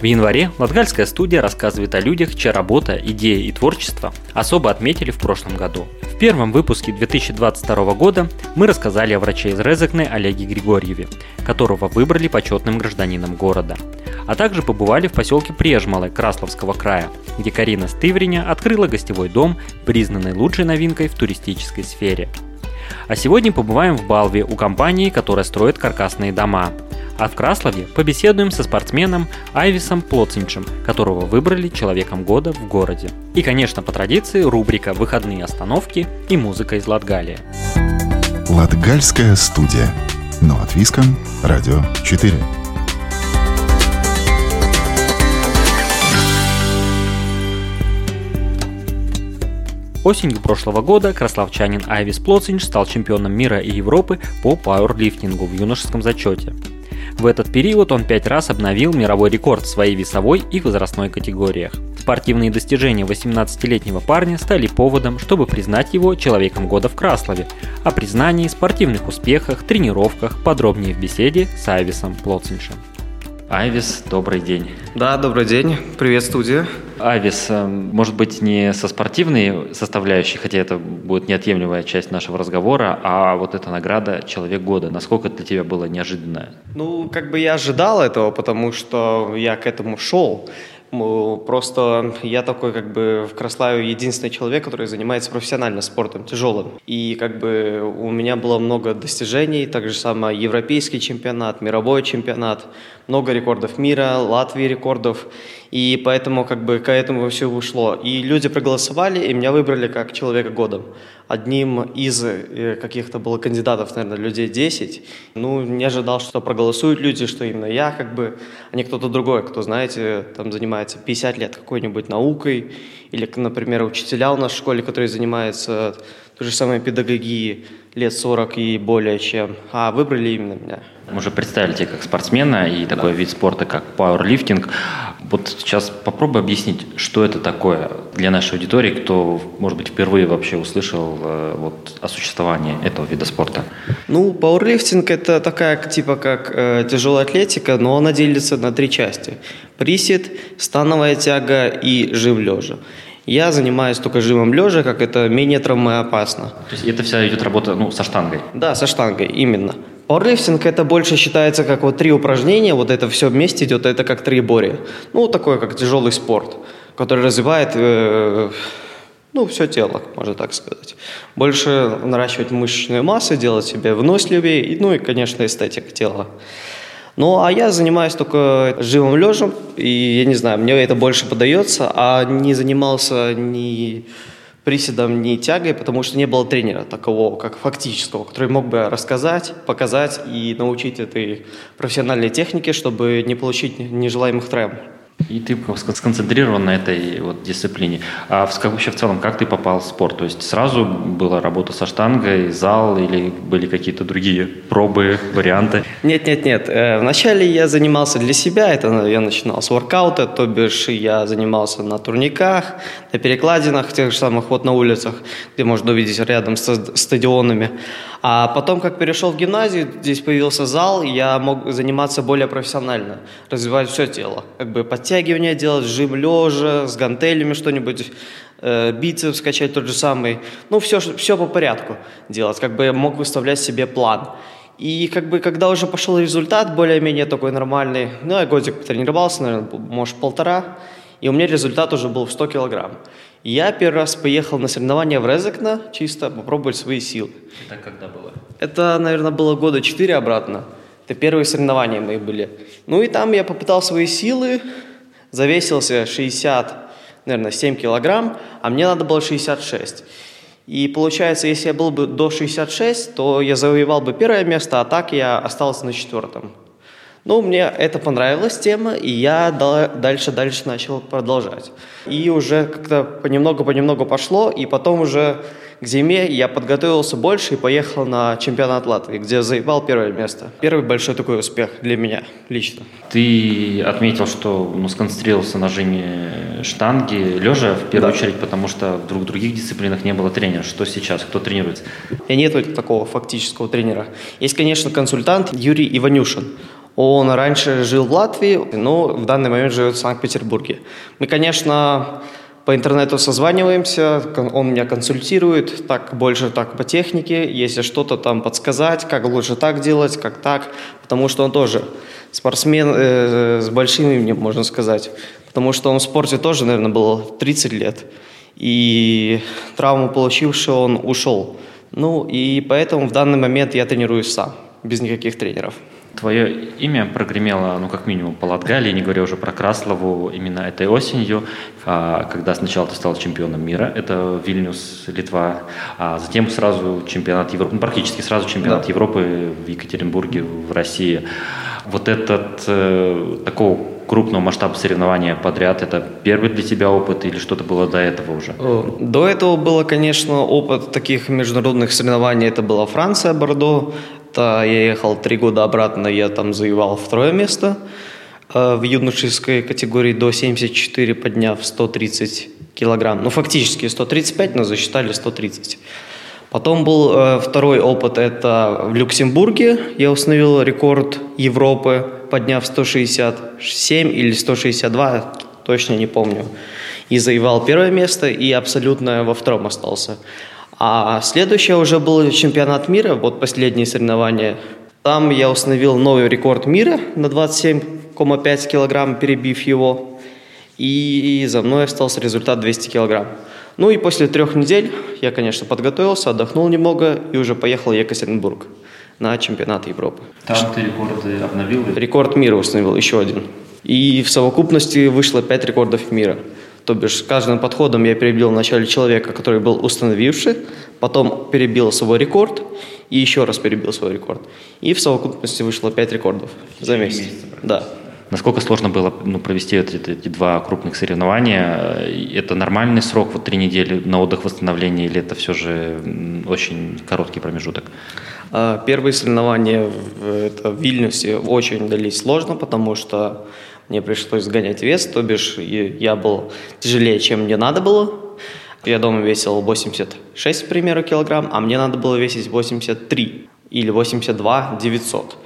В январе Латгальская студия рассказывает о людях, чья работа, идея и творчество особо отметили в прошлом году. В первом выпуске 2022 года мы рассказали о враче из Резекне Олеге Григорьеве, которого выбрали почетным гражданином города. А также побывали в поселке Прежмалы Красловского края, где Карина Стывриня открыла гостевой дом, признанный лучшей новинкой в туристической сфере – а сегодня побываем в Балве у компании, которая строит каркасные дома. А в Краслове побеседуем со спортсменом Айвисом Плоцинчем, которого выбрали человеком года в городе. И, конечно, по традиции рубрика «Выходные остановки» и музыка из Латгалии. Латгальская студия. Но от Виском. Радио 4. Осенью прошлого года красловчанин Айвис Плоцинч стал чемпионом мира и Европы по пауэрлифтингу в юношеском зачете. В этот период он пять раз обновил мировой рекорд в своей весовой и возрастной категориях. Спортивные достижения 18-летнего парня стали поводом, чтобы признать его человеком года в Краслове. О признании, спортивных успехах, тренировках подробнее в беседе с Айвисом Плоцинчем. Айвис, добрый день. Да, добрый день. Привет, студия. Айвис, э, может быть, не со спортивной составляющей, хотя это будет неотъемлемая часть нашего разговора, а вот эта награда «Человек года». Насколько для тебя было неожиданно? Ну, как бы я ожидал этого, потому что я к этому шел. Просто я такой, как бы, в Краславе единственный человек, который занимается профессионально спортом, тяжелым. И, как бы, у меня было много достижений, так же самое европейский чемпионат, мировой чемпионат, много рекордов мира, Латвии рекордов. И поэтому, как бы, к этому все ушло. И люди проголосовали, и меня выбрали как человека года. Одним из э, каких-то было кандидатов, наверное, людей 10. Ну, не ожидал, что проголосуют люди, что именно я, как бы, а не кто-то другой, кто, знаете, там занимается 50 лет какой-нибудь наукой, или, например, учителя у нас в школе, которые занимаются той же самой педагогией лет 40 и более чем, а выбрали именно меня. Мы уже представили тебя как спортсмена и такой да. вид спорта, как пауэрлифтинг. Вот сейчас попробуй объяснить, что это такое для нашей аудитории, кто, может быть, впервые вообще услышал э, вот, о существовании этого вида спорта. Ну, пауэрлифтинг – это такая, типа, как э, тяжелая атлетика, но она делится на три части. Присед, становая тяга и жим лежа. Я занимаюсь только жимом лежа, как это менее травмоопасно. То есть это вся идет работа ну, со штангой? Да, со штангой, именно. Пауэрлифтинг это больше считается как вот три упражнения, вот это все вместе идет, это как три бори. Ну, такой как тяжелый спорт, который развивает э, ну, все тело, можно так сказать. Больше наращивать мышечную массу, делать себе выносливее, ну и, конечно, эстетика тела. Ну, а я занимаюсь только живым лежем, и я не знаю, мне это больше подается, а не занимался ни приседом, ни тягой, потому что не было тренера такового, как фактического, который мог бы рассказать, показать и научить этой профессиональной технике, чтобы не получить нежелаемых травм. И ты сконцентрирован на этой вот дисциплине. А в, вообще в целом, как ты попал в спорт? То есть сразу была работа со штангой, зал или были какие-то другие пробы, варианты? Нет, нет, нет. Э, вначале я занимался для себя. Это я начинал с воркаута, то бишь я занимался на турниках, на перекладинах, тех же самых вот на улицах, где можно увидеть рядом с стадионами. А потом, как перешел в гимназию, здесь появился зал, я мог заниматься более профессионально, развивать все тело. Как бы подтягивания делать, жим лежа, с гантелями что-нибудь, э, бицепс качать тот же самый. Ну, все, все по порядку делать. Как бы я мог выставлять себе план. И как бы, когда уже пошел результат более-менее такой нормальный, ну, я годик тренировался, наверное, может, полтора, и у меня результат уже был в 100 килограмм. Я первый раз поехал на соревнования в Резекна, чисто попробовать свои силы. Это когда было? Это, наверное, было года четыре обратно. Это первые соревнования мои были. Ну и там я попытал свои силы, завесился 60, наверное, 7 килограмм, а мне надо было 66. И получается, если я был бы до 66, то я завоевал бы первое место, а так я остался на четвертом. Ну, мне это понравилась тема, и я дальше-дальше начал продолжать. И уже как-то понемногу-понемногу пошло, и потом уже к зиме я подготовился больше и поехал на чемпионат Латвии, где заебал первое место. Первый большой такой успех для меня лично. Ты отметил, что ну, сконцентрировался на жиме штанги лежа в первую да. очередь, потому что в друг, других дисциплинах не было тренера. Что сейчас? Кто тренируется? Я нет такого фактического тренера. Есть, конечно, консультант Юрий Иванюшин. Он раньше жил в Латвии, но в данный момент живет в Санкт-Петербурге. Мы, конечно, по интернету созваниваемся, он меня консультирует, так больше так по технике, если что-то там подсказать, как лучше так делать, как так, потому что он тоже спортсмен э, с большим именем, можно сказать, потому что он в спорте тоже, наверное, было 30 лет, и травму получивший он ушел. Ну и поэтому в данный момент я тренируюсь сам, без никаких тренеров. Твое имя прогремело, ну, как минимум, по Латгалии, не говоря уже про Краслову, именно этой осенью, а, когда сначала ты стал чемпионом мира, это Вильнюс, Литва, а затем сразу чемпионат Европы, ну, практически сразу чемпионат да. Европы в Екатеринбурге, в России. Вот этот э, такого крупного масштаба соревнования подряд, это первый для тебя опыт или что-то было до этого уже? До этого было, конечно, опыт таких международных соревнований. Это была Франция, Бордо, я ехал три года обратно, я там завоевал второе место э, в юношеской категории до 74, подняв 130 килограмм. Ну, фактически 135, но засчитали 130. Потом был э, второй опыт, это в Люксембурге. Я установил рекорд Европы, подняв 167 или 162, точно не помню. И завоевал первое место, и абсолютно во втором остался. А следующее уже был чемпионат мира, вот последние соревнования. Там я установил новый рекорд мира на 27,5 килограмм, перебив его. И за мной остался результат 200 килограмм. Ну и после трех недель я, конечно, подготовился, отдохнул немного и уже поехал в Екатеринбург на чемпионат Европы. Там ты рекорды обновил? Рекорд мира установил, еще один. И в совокупности вышло 5 рекордов мира. То бишь, каждым подходом я перебил вначале человека, который был установивший, потом перебил свой рекорд и еще раз перебил свой рекорд. И в совокупности вышло 5 рекордов за месяц. месяц да. Насколько сложно было ну, провести эти, эти два крупных соревнования? Это нормальный срок, вот три недели на отдых, восстановление, или это все же очень короткий промежуток? А, первые соревнования в, это в Вильнюсе очень дались сложно, потому что мне пришлось сгонять вес, то бишь я был тяжелее, чем мне надо было. Я дома весил 86, к примеру, килограмм, а мне надо было весить 83 или 82 900.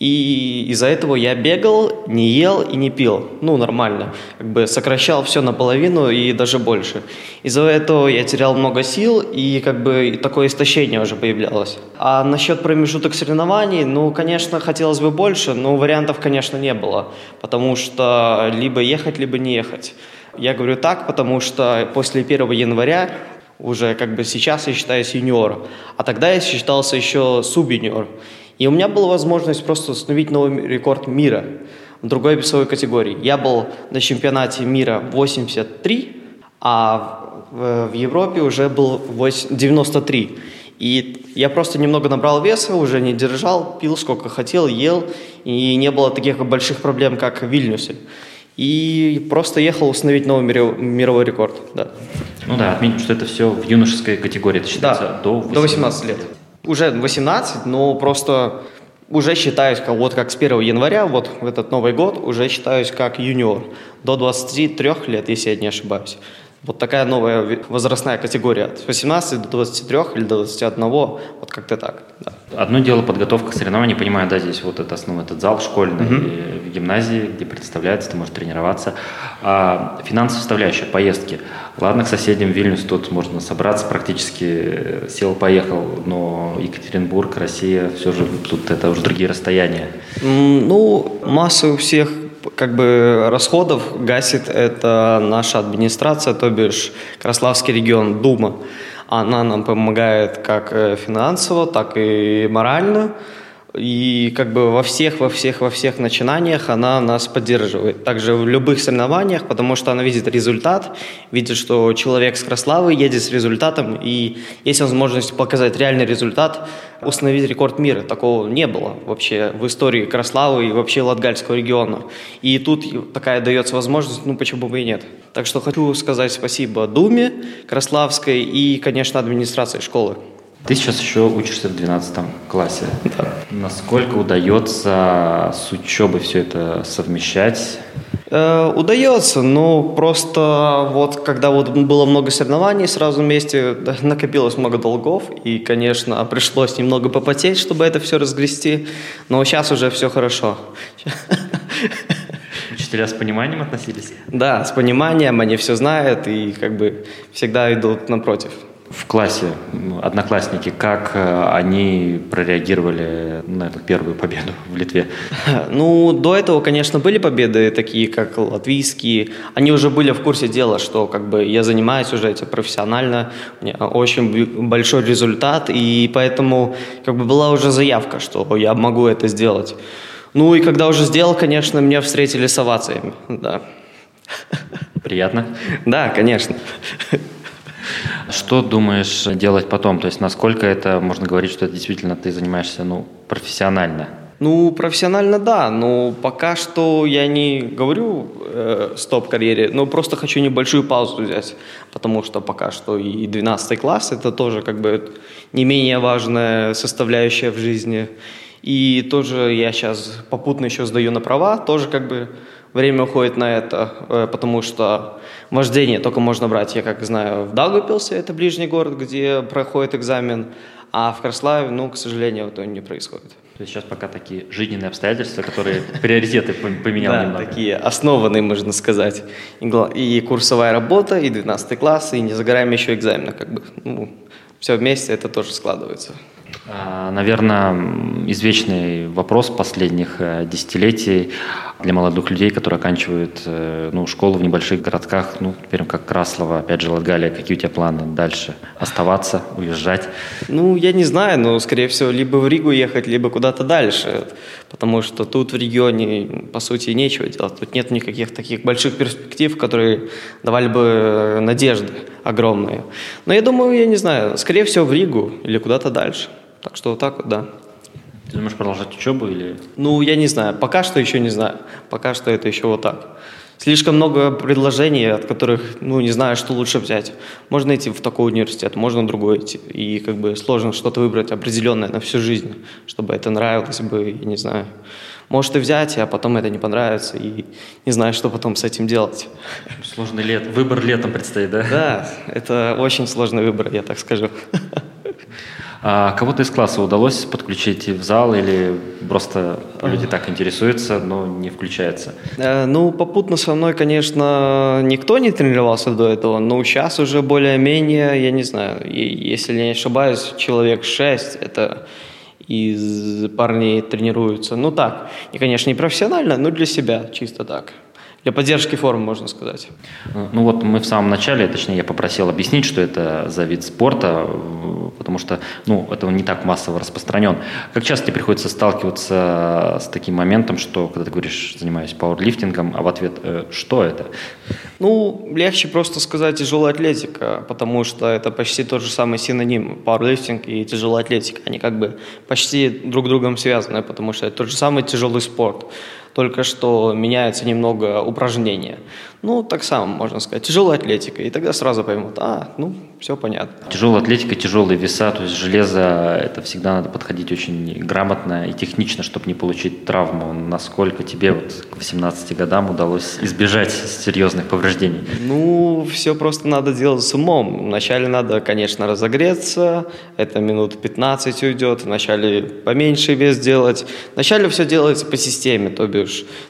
И из-за этого я бегал, не ел и не пил. Ну, нормально. Как бы сокращал все наполовину и даже больше. Из-за этого я терял много сил и как бы такое истощение уже появлялось. А насчет промежуток соревнований, ну, конечно, хотелось бы больше, но вариантов, конечно, не было. Потому что либо ехать, либо не ехать. Я говорю так, потому что после 1 января уже как бы сейчас я считаюсь юниором, а тогда я считался еще суб-юниор. И у меня была возможность просто установить новый рекорд мира в другой весовой категории. Я был на чемпионате мира 83, а в Европе уже был 93. И я просто немного набрал веса, уже не держал, пил сколько хотел, ел, и не было таких больших проблем, как в Вильнюсе. И просто ехал установить новый мировой рекорд. Да. Ну да, отметим, что это все в юношеской категории, это считается да, до 18, до 18 лет уже 18, но просто уже считаюсь, как, вот как с 1 января, вот в этот Новый год, уже считаюсь как юниор. До 23 лет, если я не ошибаюсь. Вот такая новая возрастная категория. От 18 до 23 или до 21, вот как-то так. Да. Одно дело подготовка к соревнованиям, понимаю, да, здесь вот это основной этот зал школьный, угу. в гимназии, где представляется, ты можешь тренироваться. А финансовая составляющая, поездки. Ладно, к соседям Вильнюс тут можно собраться практически, э, сел, поехал, но Екатеринбург, Россия, все же тут это уже другие расстояния. Ну, масса у всех как бы расходов гасит это наша администрация, то бишь Краславский регион, Дума. Она нам помогает как э, финансово, так и морально. И как бы во всех, во всех, во всех начинаниях она нас поддерживает. Также в любых соревнованиях, потому что она видит результат, видит, что человек с Краславы едет с результатом, и есть возможность показать реальный результат, установить рекорд мира. Такого не было вообще в истории Краславы и вообще Латгальского региона. И тут такая дается возможность, ну почему бы и нет. Так что хочу сказать спасибо Думе Краславской и, конечно, администрации школы. Ты сейчас еще учишься в 12 классе. Да. Насколько удается с учебой все это совмещать? Э, удается, но просто вот когда вот было много соревнований сразу вместе, накопилось много долгов, и, конечно, пришлось немного попотеть, чтобы это все разгрести, но сейчас уже все хорошо. Учителя с пониманием относились? Да, с пониманием, они все знают и как бы всегда идут напротив в классе одноклассники, как э, они прореагировали на эту первую победу в Литве? Ну, до этого, конечно, были победы такие, как латвийские. Они уже были в курсе дела, что как бы я занимаюсь уже этим профессионально, у меня очень большой результат, и поэтому как бы была уже заявка, что я могу это сделать. Ну и когда уже сделал, конечно, меня встретили с овациями, да. Приятно? Да, конечно. Что думаешь делать потом? То есть насколько это можно говорить, что это действительно ты занимаешься ну, профессионально? Ну, профессионально да, но пока что я не говорю э, стоп-карьере, но просто хочу небольшую паузу взять, потому что пока что и 12 класс это тоже как бы не менее важная составляющая в жизни. И тоже я сейчас попутно еще сдаю на права, тоже как бы время уходит на это, э, потому что вождение только можно брать, я как знаю, в Даугавпилсе, это ближний город, где проходит экзамен, а в Краславе, ну, к сожалению, это не происходит. То есть сейчас пока такие жизненные обстоятельства, которые приоритеты поменял да, немного. такие основанные, можно сказать. И курсовая работа, и 12 класс, и не загораем еще экзамены. Как бы, ну, все вместе это тоже складывается. А, Наверное, извечный вопрос последних э, десятилетий для молодых людей, которые оканчивают э, ну, школу в небольших городках, ну, например, как Краслова, опять же, Латгалия. Какие у тебя планы дальше? Оставаться, уезжать? Ну, я не знаю, но, скорее всего, либо в Ригу ехать, либо куда-то дальше. Потому что тут в регионе, по сути, нечего делать. Тут нет никаких таких больших перспектив, которые давали бы э, надежды огромные. Но я думаю, я не знаю, скорее всего, в Ригу или куда-то дальше. Так что вот так вот, да. Ты думаешь продолжать учебу или? Ну, я не знаю. Пока что еще не знаю. Пока что это еще вот так. Слишком много предложений, от которых, ну, не знаю, что лучше взять. Можно идти в такой университет, можно другой идти. И как бы сложно что-то выбрать определенное на всю жизнь, чтобы это нравилось бы, я не знаю. Может и взять, а потом это не понравится, и не знаю, что потом с этим делать. Сложный лет, выбор летом предстоит, да? Да, это очень сложный выбор, я так скажу. А кого-то из класса удалось подключить в зал или просто люди так интересуются, но не включаются? Э, ну, попутно со мной, конечно, никто не тренировался до этого, но сейчас уже более-менее, я не знаю, если не ошибаюсь, человек шесть, это из парней тренируются. Ну так, и, конечно, не профессионально, но для себя, чисто так для поддержки формы, можно сказать. Ну вот мы в самом начале, точнее, я попросил объяснить, что это за вид спорта, потому что, ну, это не так массово распространен. Как часто тебе приходится сталкиваться с таким моментом, что, когда ты говоришь, занимаюсь пауэрлифтингом, а в ответ, э, что это? Ну, легче просто сказать тяжелая атлетика, потому что это почти тот же самый синоним, пауэрлифтинг и тяжелая атлетика. Они как бы почти друг другом связаны, потому что это тот же самый тяжелый спорт только что меняется немного упражнение. Ну, так само, можно сказать, тяжелая атлетика. И тогда сразу поймут, а, ну, все понятно. Тяжелая атлетика, тяжелые веса, то есть железо, это всегда надо подходить очень грамотно и технично, чтобы не получить травму. Насколько тебе вот к 18 годам удалось избежать серьезных повреждений? Ну, все просто надо делать с умом. Вначале надо, конечно, разогреться, это минут 15 уйдет, вначале поменьше вес делать. Вначале все делается по системе, то бишь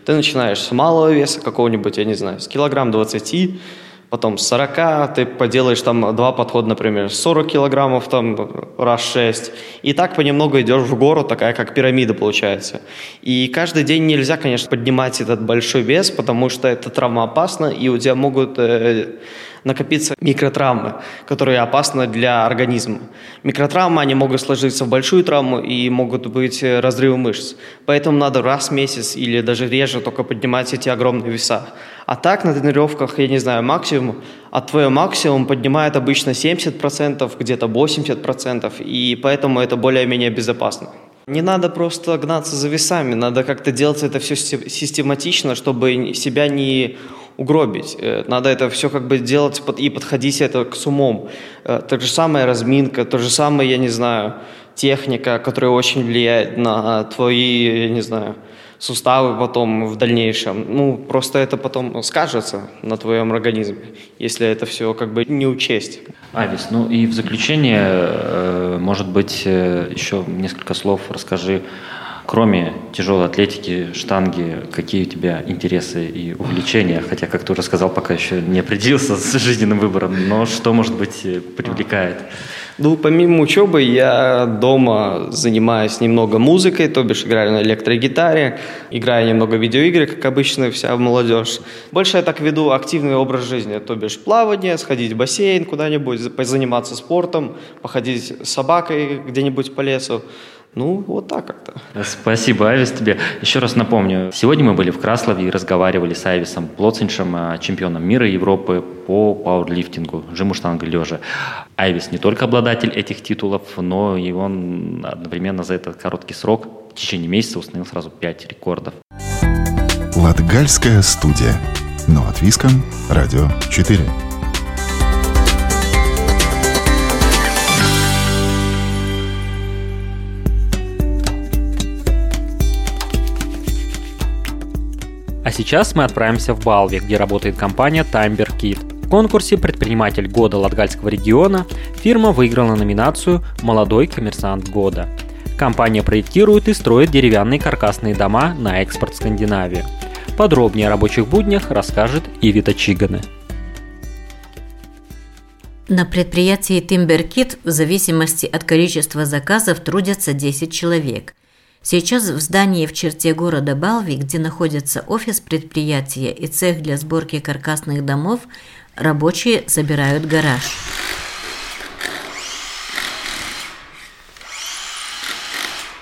ты начинаешь с малого веса какого-нибудь, я не знаю, с килограмм 20, потом с 40, ты поделаешь там два подхода, например, 40 килограммов там раз 6, и так понемногу идешь в гору, такая как пирамида получается. И каждый день нельзя, конечно, поднимать этот большой вес, потому что это травмоопасно, и у тебя могут э, накопиться микротравмы, которые опасны для организма. Микротравмы, они могут сложиться в большую травму и могут быть разрывы мышц. Поэтому надо раз в месяц или даже реже только поднимать эти огромные веса. А так на тренировках, я не знаю, максимум, а твой максимум поднимает обычно 70%, где-то 80%, и поэтому это более-менее безопасно. Не надо просто гнаться за весами, надо как-то делать это все систематично, чтобы себя не угробить. Э, надо это все как бы делать и подходить это к с умом. Э, то же самое разминка, то же самое, я не знаю, техника, которая очень влияет на твои, я не знаю, суставы потом в дальнейшем. Ну, просто это потом скажется на твоем организме, если это все как бы не учесть. Авис, ну и в заключение, э, может быть, еще несколько слов расскажи кроме тяжелой атлетики, штанги, какие у тебя интересы и увлечения? Хотя, как ты уже сказал, пока еще не определился с жизненным выбором, но что, может быть, э, привлекает? Ну, помимо учебы, я дома занимаюсь немного музыкой, то бишь играю на электрогитаре, играю немного видеоигры, как обычно вся молодежь. Больше я так веду активный образ жизни, то бишь плавание, сходить в бассейн куда-нибудь, заниматься спортом, походить с собакой где-нибудь по лесу. Ну, вот так как-то. Спасибо, Айвис, тебе. Еще раз напомню, сегодня мы были в Краслове и разговаривали с Айвисом Плоциншем, а, чемпионом мира и Европы по пауэрлифтингу, жиму штанга лежа. Айвис не только обладатель этих титулов, но и он одновременно за этот короткий срок, в течение месяца, установил сразу 5 рекордов. Латгальская студия. Но от Виском, Радио 4. А сейчас мы отправимся в Балви, где работает компания Timber Kit. В конкурсе «Предприниматель года Латгальского региона» фирма выиграла номинацию «Молодой коммерсант года». Компания проектирует и строит деревянные каркасные дома на экспорт в Скандинавию. Подробнее о рабочих буднях расскажет Ивита Чиганы. На предприятии Timberkit в зависимости от количества заказов трудятся 10 человек. Сейчас в здании в черте города Балви, где находится офис предприятия и цех для сборки каркасных домов, рабочие собирают гараж.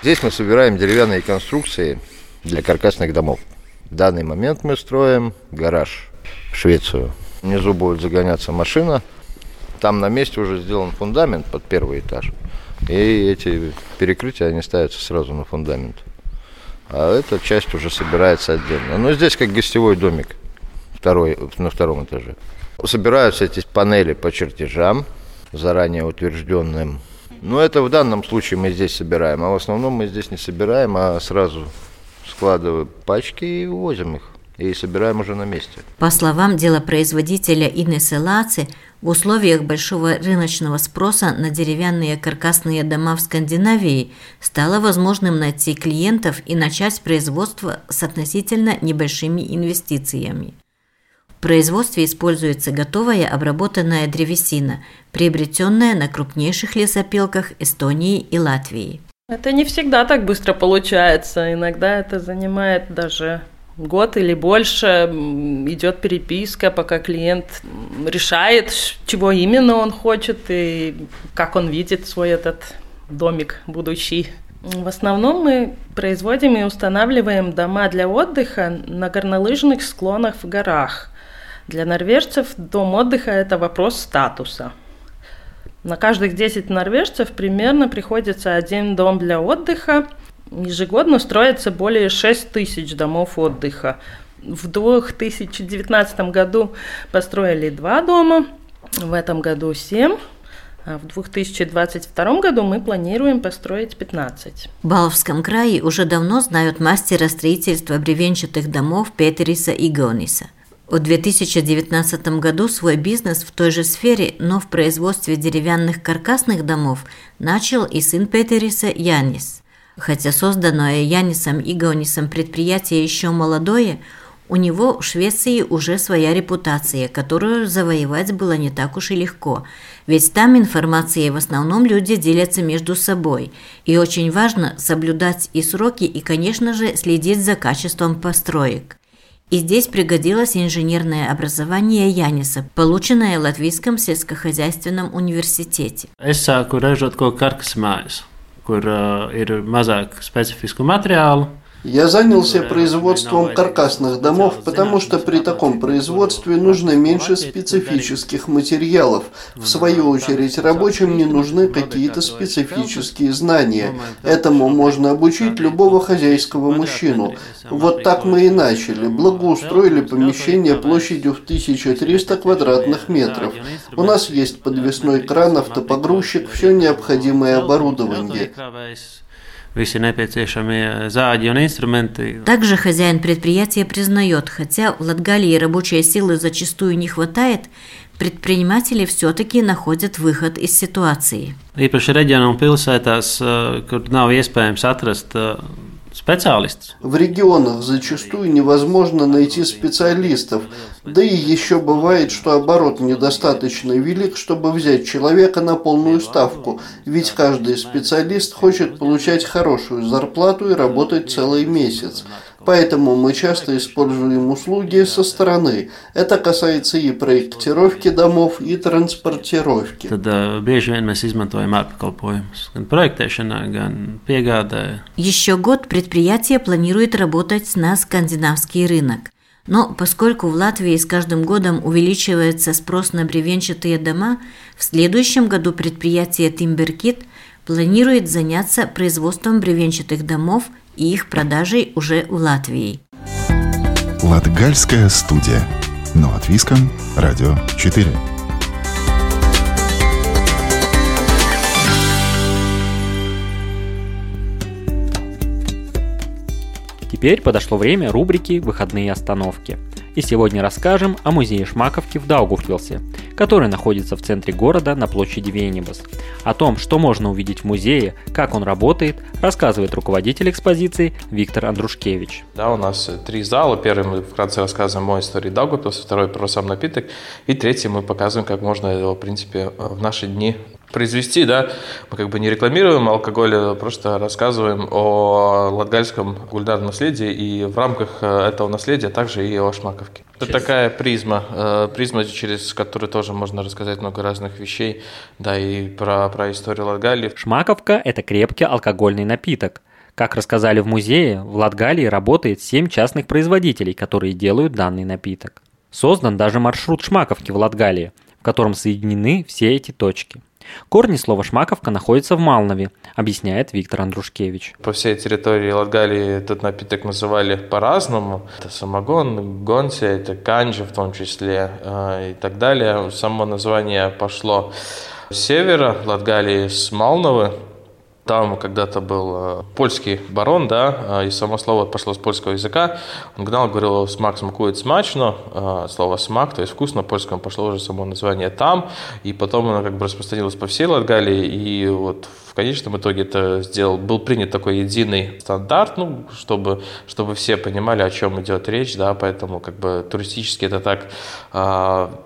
Здесь мы собираем деревянные конструкции для каркасных домов. В данный момент мы строим гараж в Швецию. Внизу будет загоняться машина. Там на месте уже сделан фундамент под первый этаж. И эти перекрытия, они ставятся сразу на фундамент. А эта часть уже собирается отдельно. Но здесь как гостевой домик второй, на втором этаже. Собираются эти панели по чертежам, заранее утвержденным. Но это в данном случае мы здесь собираем, а в основном мы здесь не собираем, а сразу складываем пачки и увозим их и собираем уже на месте. По словам делопроизводителя Инессы Лаци, в условиях большого рыночного спроса на деревянные каркасные дома в Скандинавии стало возможным найти клиентов и начать производство с относительно небольшими инвестициями. В производстве используется готовая обработанная древесина, приобретенная на крупнейших лесопилках Эстонии и Латвии. Это не всегда так быстро получается. Иногда это занимает даже год или больше идет переписка, пока клиент решает, чего именно он хочет и как он видит свой этот домик будущий. В основном мы производим и устанавливаем дома для отдыха на горнолыжных склонах в горах. Для норвежцев дом отдыха – это вопрос статуса. На каждых 10 норвежцев примерно приходится один дом для отдыха – Ежегодно строится более 6 тысяч домов отдыха. В 2019 году построили два дома, в этом году 7, а в 2022 году мы планируем построить 15. В Баловском крае уже давно знают мастера строительства бревенчатых домов Петериса и Гониса. В 2019 году свой бизнес в той же сфере, но в производстве деревянных каркасных домов начал и сын Петериса Янис – Хотя созданное Янисом и Гаунисом предприятие еще молодое, у него в Швеции уже своя репутация, которую завоевать было не так уж и легко, ведь там информацией в основном люди делятся между собой, и очень важно соблюдать и сроки, и, конечно же, следить за качеством построек. И здесь пригодилось инженерное образование Яниса, полученное в Латвийском сельскохозяйственном университете. Kur uh, ir mazāk specifisku materiālu, Я занялся производством каркасных домов, потому что при таком производстве нужно меньше специфических материалов. В свою очередь, рабочим не нужны какие-то специфические знания. Этому можно обучить любого хозяйского мужчину. Вот так мы и начали. Благоустроили помещение площадью в 1300 квадратных метров. У нас есть подвесной кран, автопогрузчик, все необходимое оборудование. Инструменты. Также хозяин предприятия признает, хотя в Латгалии рабочей силы зачастую не хватает, предприниматели все-таки находят выход из ситуации. Īpaši reģionā un pilsētās, kur nav iespējams atrast специалист. В регионах зачастую невозможно найти специалистов, да и еще бывает, что оборот недостаточно велик, чтобы взять человека на полную ставку, ведь каждый специалист хочет получать хорошую зарплату и работать целый месяц. Поэтому мы часто используем услуги со стороны. Это касается и проектировки домов, и транспортировки. Vien mēs izmantojam ārpakalpojumus gan projektēšanā, gan piegādē. Еще год предприятие планирует работать на скандинавский рынок. Но поскольку в Латвии с каждым годом увеличивается спрос на бревенчатые дома, в следующем году предприятие Timberkit планирует заняться производством бревенчатых домов и их продажей уже в Латвии. Латгальская студия. Но от Виском. Радио 4. Теперь подошло время рубрики «Выходные остановки». И сегодня расскажем о музее Шмаковки в Даугавпилсе, который находится в центре города на площади Виенибас. О том, что можно увидеть в музее, как он работает, рассказывает руководитель экспозиции Виктор Андрушкевич. Да, у нас три зала. Первый мы вкратце рассказываем о истории Даугавпилса, второй про сам напиток, и третий мы показываем, как можно его, в принципе, в наши дни произвести, да, мы как бы не рекламируем алкоголь, а просто рассказываем о латгальском кулинарном наследии и в рамках э, этого наследия также и о Шмаковке. Это такая призма, э, призма, через которую тоже можно рассказать много разных вещей, да, и про, про историю Латгалии. Шмаковка – это крепкий алкогольный напиток. Как рассказали в музее, в Латгалии работает 7 частных производителей, которые делают данный напиток. Создан даже маршрут Шмаковки в Латгалии, в котором соединены все эти точки. Корни слова «шмаковка» находятся в Малнове, объясняет Виктор Андрушкевич. По всей территории Латгалии этот напиток называли по-разному. Это самогон, гонси, это канджи в том числе э, и так далее. Само название пошло с севера Латгалии, с Малновы, там когда-то был э, польский барон, да, э, и само слово пошло с польского языка. Он гнал, говорил, смак смакует смачно, э, слово смак, то есть вкусно, польскому пошло уже само название там, и потом оно как бы распространилось по всей Латгалии, и вот в конечном итоге это сделал, был принят такой единый стандарт, ну, чтобы, чтобы все понимали, о чем идет речь, да, поэтому как бы туристически это так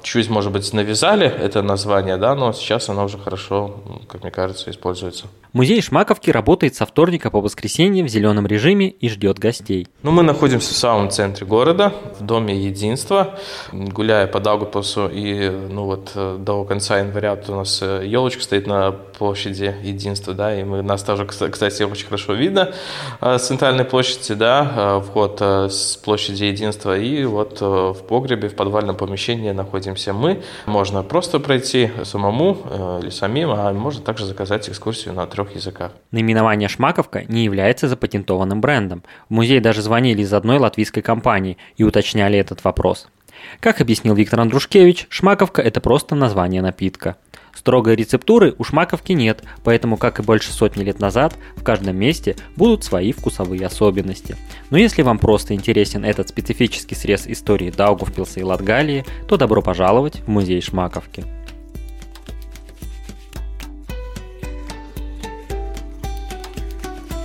чуть, может быть, навязали это название, да, но сейчас оно уже хорошо, как мне кажется, используется. Музей Шмаковки работает со вторника по воскресенье в зеленом режиме и ждет гостей. Ну, мы находимся в самом центре города, в Доме Единства. Гуляя по Даугапилсу и ну вот э, до конца января у нас елочка э, стоит на площади Единства, да, и мы, нас тоже, кстати, очень хорошо видно э, с центральной площади, да, вход с площади Единства. И вот в погребе, в подвальном помещении находимся мы. Можно просто пройти самому или самим, а можно также заказать экскурсию на трех языках. Наименование «Шмаковка» не является запатентованным брендом. В музей даже звонили из одной латвийской компании и уточняли этот вопрос. Как объяснил Виктор Андрушкевич, шмаковка – это просто название напитка. Строгой рецептуры у шмаковки нет, поэтому, как и больше сотни лет назад, в каждом месте будут свои вкусовые особенности. Но если вам просто интересен этот специфический срез истории Даугавпилса и Латгалии, то добро пожаловать в музей шмаковки.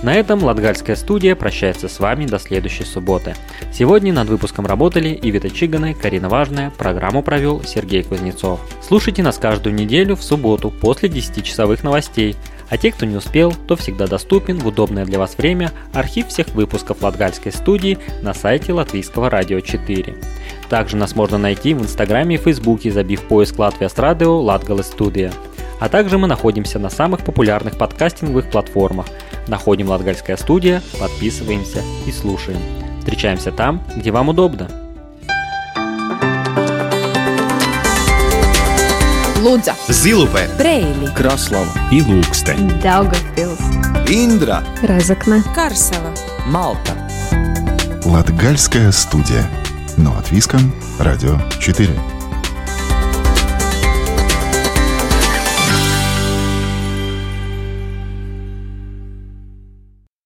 На этом Латгальская студия прощается с вами до следующей субботы. Сегодня над выпуском работали Ивита Чиганы, Карина Важная, программу провел Сергей Кузнецов. Слушайте нас каждую неделю в субботу после 10-часовых новостей, А те, кто не успел, то всегда доступен в удобное для вас время архив всех выпусков Латгальской студии на сайте Латвийского радио 4. Также нас можно найти в Инстаграме и Фейсбуке, забив поиск Латвия с радио Латгала студия. А также мы находимся на самых популярных подкастинговых платформах. Находим Латгальская студия, подписываемся и слушаем. Встречаемся там, где вам удобно. Лудза, Зилупе, Брейли, Краслава и Ilūkste, Daugavpils, Индра, Разокна, Карсела, Малта. Латгальская студия. Но от Виском, Радио 4.